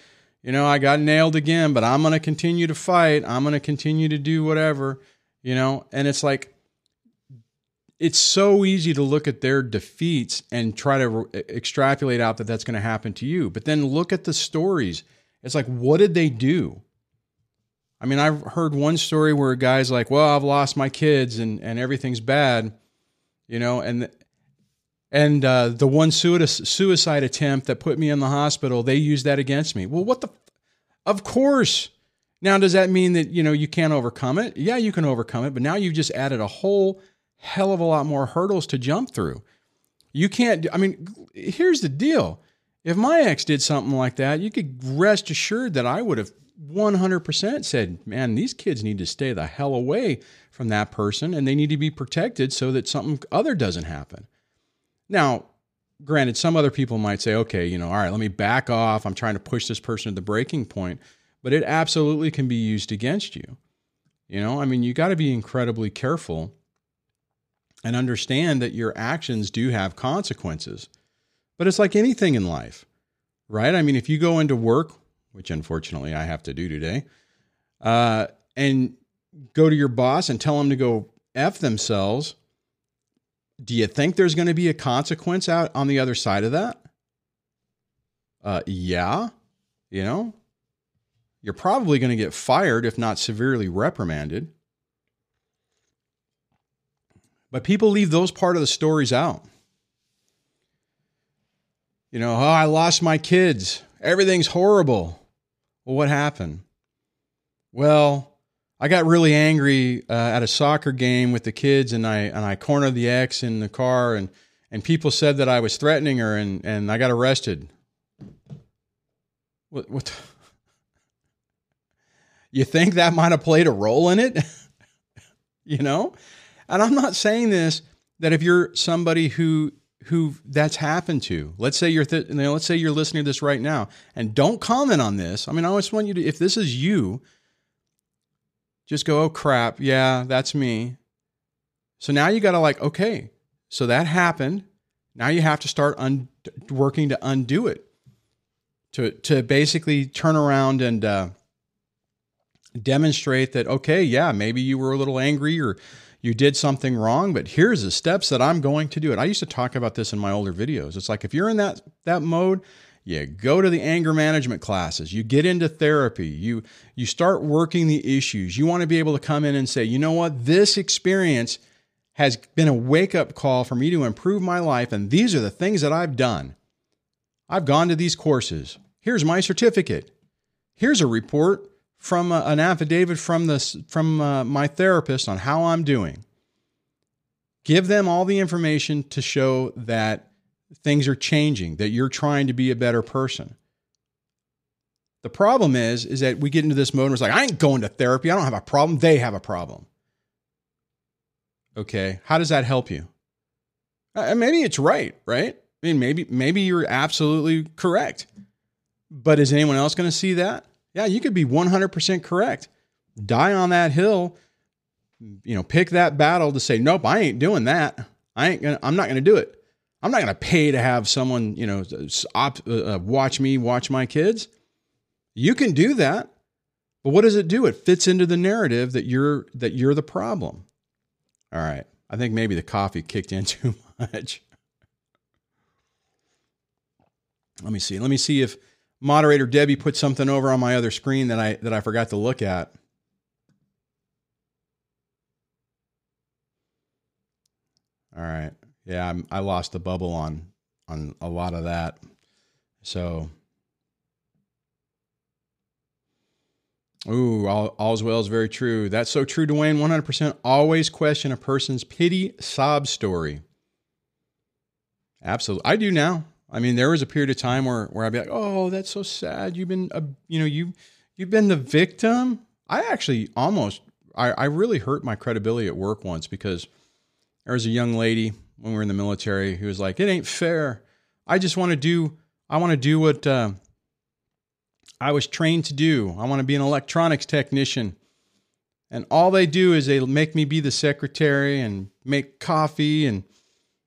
You know, I got nailed again, but I'm going to continue to fight. I'm going to continue to do whatever, you know, and it's like, it's so easy to look at their defeats and try to re- extrapolate out that that's going to happen to you. But then look at the stories. It's like, what did they do? I mean, I've heard one story where a guy's like, well, I've lost my kids and, and everything's bad you know, and and uh, the one suicide suicide attempt that put me in the hospital, they used that against me. Well, what the? Of course. Now, does that mean that you know you can't overcome it? Yeah, you can overcome it, but now you've just added a whole hell of a lot more hurdles to jump through. You can't. I mean, here's the deal: if my ex did something like that, you could rest assured that I would have 100% said, "Man, these kids need to stay the hell away from that person and they need to be protected so that something other doesn't happen. Now, granted, some other people might say, okay, you know, all right, let me back off. I'm trying to push this person to the breaking point, but it absolutely can be used against you. You know, I mean, you got to be incredibly careful and understand that your actions do have consequences. But it's like anything in life, right? I mean, if you go into work, which unfortunately I have to do today, uh, and go to your boss and tell them to go F themselves, do you think there's going to be a consequence out on the other side of that? Uh, yeah, you know, you're probably going to get fired if not severely reprimanded. But people leave those part of the stories out. You know, oh, I lost my kids. Everything's horrible. Well, what happened? Well, I got really angry uh, at a soccer game with the kids, and I and I cornered the ex in the car, and and people said that I was threatening her, and and I got arrested. What what? You think that might have played a role in it? you know, and I'm not saying this that if you're somebody who who that's happened to. Let's say you're th- you know, let's say you're listening to this right now and don't comment on this. I mean, I just want you to if this is you, just go, "Oh crap, yeah, that's me." So now you got to like, okay, so that happened. Now you have to start un- working to undo it. To to basically turn around and uh, demonstrate that okay, yeah, maybe you were a little angry or you did something wrong, but here's the steps that I'm going to do it. I used to talk about this in my older videos. It's like if you're in that that mode, you go to the anger management classes, you get into therapy, you you start working the issues. You want to be able to come in and say, "You know what? This experience has been a wake-up call for me to improve my life and these are the things that I've done. I've gone to these courses. Here's my certificate. Here's a report from uh, an affidavit from this from uh, my therapist on how I'm doing. Give them all the information to show that things are changing, that you're trying to be a better person. The problem is, is that we get into this mode and it's like, I ain't going to therapy. I don't have a problem. They have a problem. Okay. How does that help you? Uh, maybe it's right, right? I mean, maybe, maybe you're absolutely correct. But is anyone else going to see that? Yeah, you could be 100% correct. Die on that hill, you know, pick that battle to say, nope, I ain't doing that. I ain't gonna, I'm not going to do it. I'm not going to pay to have someone, you know, op, uh, uh, watch me watch my kids. You can do that. But what does it do? It fits into the narrative that you're that you're the problem. All right. I think maybe the coffee kicked in too much. Let me see. Let me see if moderator Debbie put something over on my other screen that I that I forgot to look at. All right. Yeah, I'm, i lost the bubble on on a lot of that. So, ooh, all, all's well is very true. That's so true, Duane. 100% always question a person's pity sob story. Absolutely. I do now. I mean, there was a period of time where where I'd be like, "Oh, that's so sad. You've been, a, you know, you you've been the victim." I actually almost, I, I really hurt my credibility at work once because there was a young lady when we were in the military who was like, "It ain't fair. I just want to do, I want to do what uh, I was trained to do. I want to be an electronics technician." And all they do is they make me be the secretary and make coffee and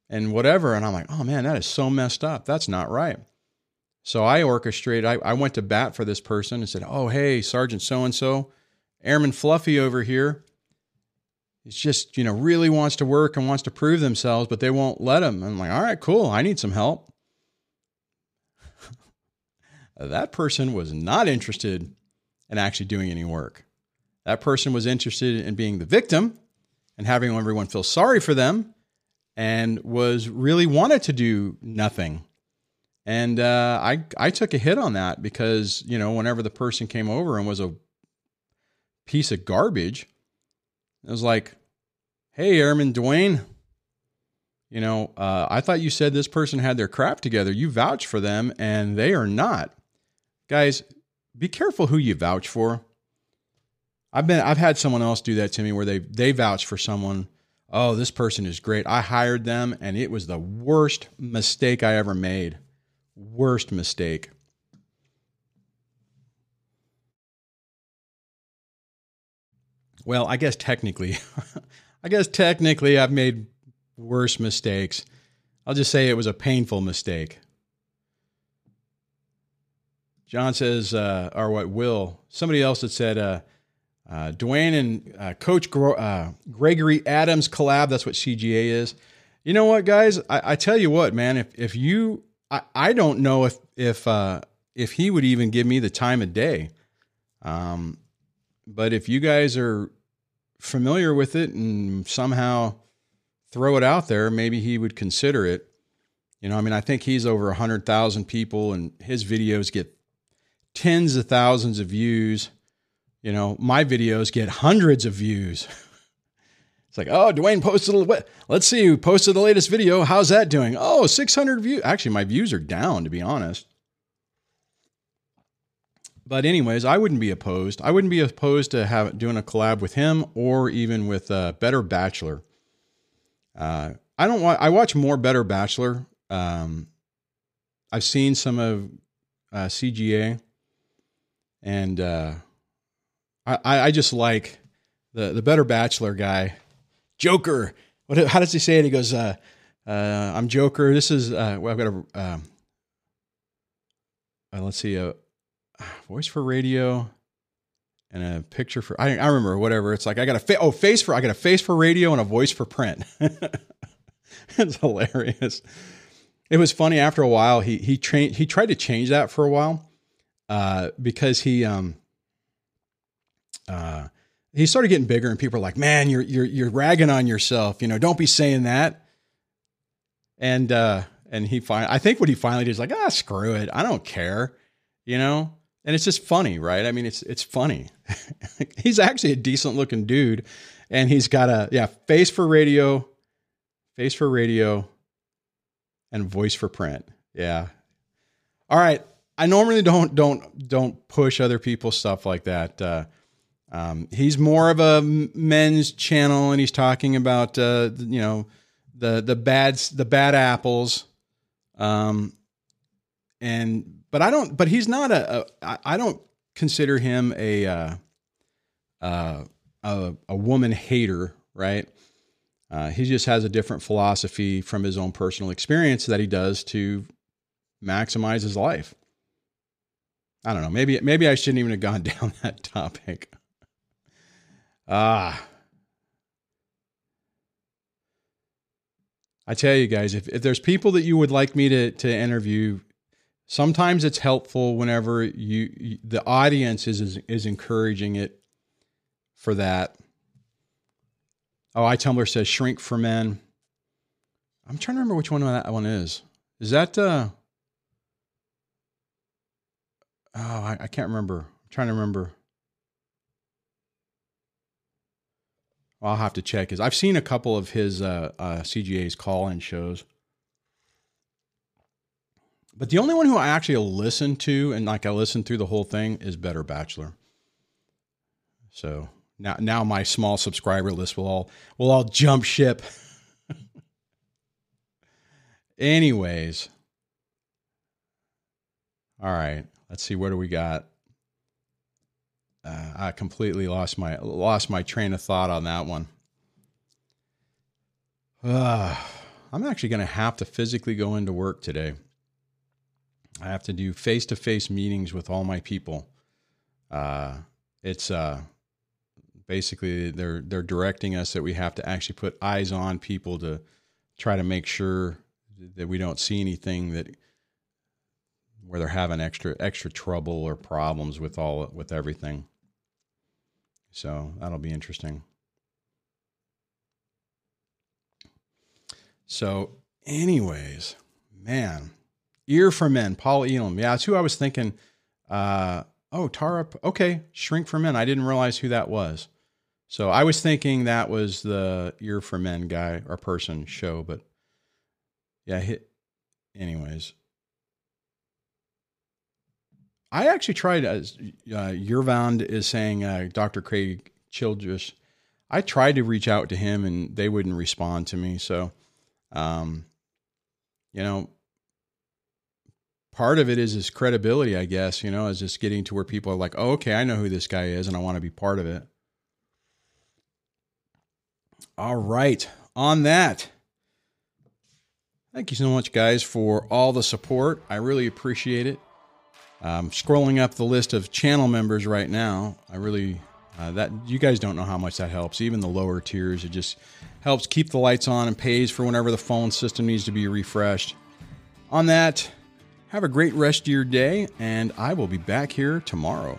and whatever. And I'm like, oh man, that is so messed up. That's not right. So I orchestrated, I, I went to bat for this person and said, oh, hey, Sergeant so and so, Airman Fluffy over here. He's just, you know, really wants to work and wants to prove themselves, but they won't let him. I'm like, all right, cool. I need some help. that person was not interested in actually doing any work. That person was interested in being the victim and having everyone feel sorry for them and was really wanted to do nothing. And uh, I I took a hit on that because you know whenever the person came over and was a piece of garbage, it was like, "Hey, Airman Duane, you know uh, I thought you said this person had their crap together. You vouch for them, and they are not. Guys, be careful who you vouch for. I've been I've had someone else do that to me where they they vouch for someone oh, this person is great. I hired them and it was the worst mistake I ever made. Worst mistake. Well, I guess technically, I guess technically I've made worse mistakes. I'll just say it was a painful mistake. John says, uh, or what, Will, somebody else had said, uh, uh, Duane and uh, Coach Gro- uh, Gregory Adams collab. That's what CGA is. You know what, guys? I, I tell you what, man. If if you, I, I don't know if if uh, if he would even give me the time of day. Um, but if you guys are familiar with it and somehow throw it out there, maybe he would consider it. You know, I mean, I think he's over a hundred thousand people, and his videos get tens of thousands of views. You know, my videos get hundreds of views. It's like, oh, Duane posted. A, let's see who posted the latest video. How's that doing? Oh, 600 views. Actually, my views are down, to be honest. But anyways, I wouldn't be opposed. I wouldn't be opposed to have doing a collab with him or even with uh, Better Bachelor. Uh, I don't want. I watch more Better Bachelor. Um, I've seen some of uh, CGA, and uh, I I just like the the Better Bachelor guy Joker. What? How does he say it? He goes, uh, uh, "I'm Joker. This is well, I've got a um, let's see voice for radio and a picture for I, I remember whatever. It's like I got a fa- oh face for I got a face for radio and a voice for print. it's hilarious. It was funny after a while. He he trained he tried to change that for a while uh, because he um uh he started getting bigger and people are like, man, you're, you're, you're ragging on yourself. You know, don't be saying that. And, uh, and he finally, I think what he finally did is like, ah, screw it. I don't care, you know? And it's just funny, right? I mean, it's, it's funny. he's actually a decent looking dude and he's got a, yeah, face for radio, face for radio and voice for print. Yeah. All right. I normally don't, don't, don't push other people's stuff like that. Uh, um, he's more of a men's channel, and he's talking about uh, you know the the bad the bad apples. Um, and but I don't. But he's not a. a I don't consider him a uh, uh, a, a woman hater, right? Uh, he just has a different philosophy from his own personal experience that he does to maximize his life. I don't know. Maybe maybe I shouldn't even have gone down that topic. Ah. I tell you guys, if, if there's people that you would like me to, to interview, sometimes it's helpful whenever you, you the audience is, is, is encouraging it for that. Oh, iTumbler says shrink for men. I'm trying to remember which one that one is. Is that uh Oh, I, I can't remember. I'm trying to remember. I'll have to check. his. I've seen a couple of his uh, uh, CGA's call-in shows, but the only one who I actually listen to and like I listen through the whole thing is Better Bachelor. So now, now my small subscriber list will all will all jump ship. Anyways, all right. Let's see. What do we got? uh, I completely lost my lost my train of thought on that one. Uh, I'm actually going to have to physically go into work today. I have to do face to face meetings with all my people. Uh, it's uh, basically they're they're directing us that we have to actually put eyes on people to try to make sure that we don't see anything that where they're having extra extra trouble or problems with all with everything. So that'll be interesting. So, anyways, man, ear for men, Paul Elam. Yeah, that's who I was thinking. Uh, oh, Tara. Okay, shrink for men. I didn't realize who that was. So I was thinking that was the ear for men guy or person show, but yeah, hit. Anyways, I actually tried, as uh, Yervand is saying, uh, Dr. Craig Childress. I tried to reach out to him and they wouldn't respond to me. So, um, you know, part of it is his credibility, I guess, you know, is just getting to where people are like, oh, okay, I know who this guy is and I want to be part of it. All right. On that, thank you so much, guys, for all the support. I really appreciate it. I'm scrolling up the list of channel members right now. I really uh, that you guys don't know how much that helps. Even the lower tiers, it just helps keep the lights on and pays for whenever the phone system needs to be refreshed. On that, have a great rest of your day, and I will be back here tomorrow.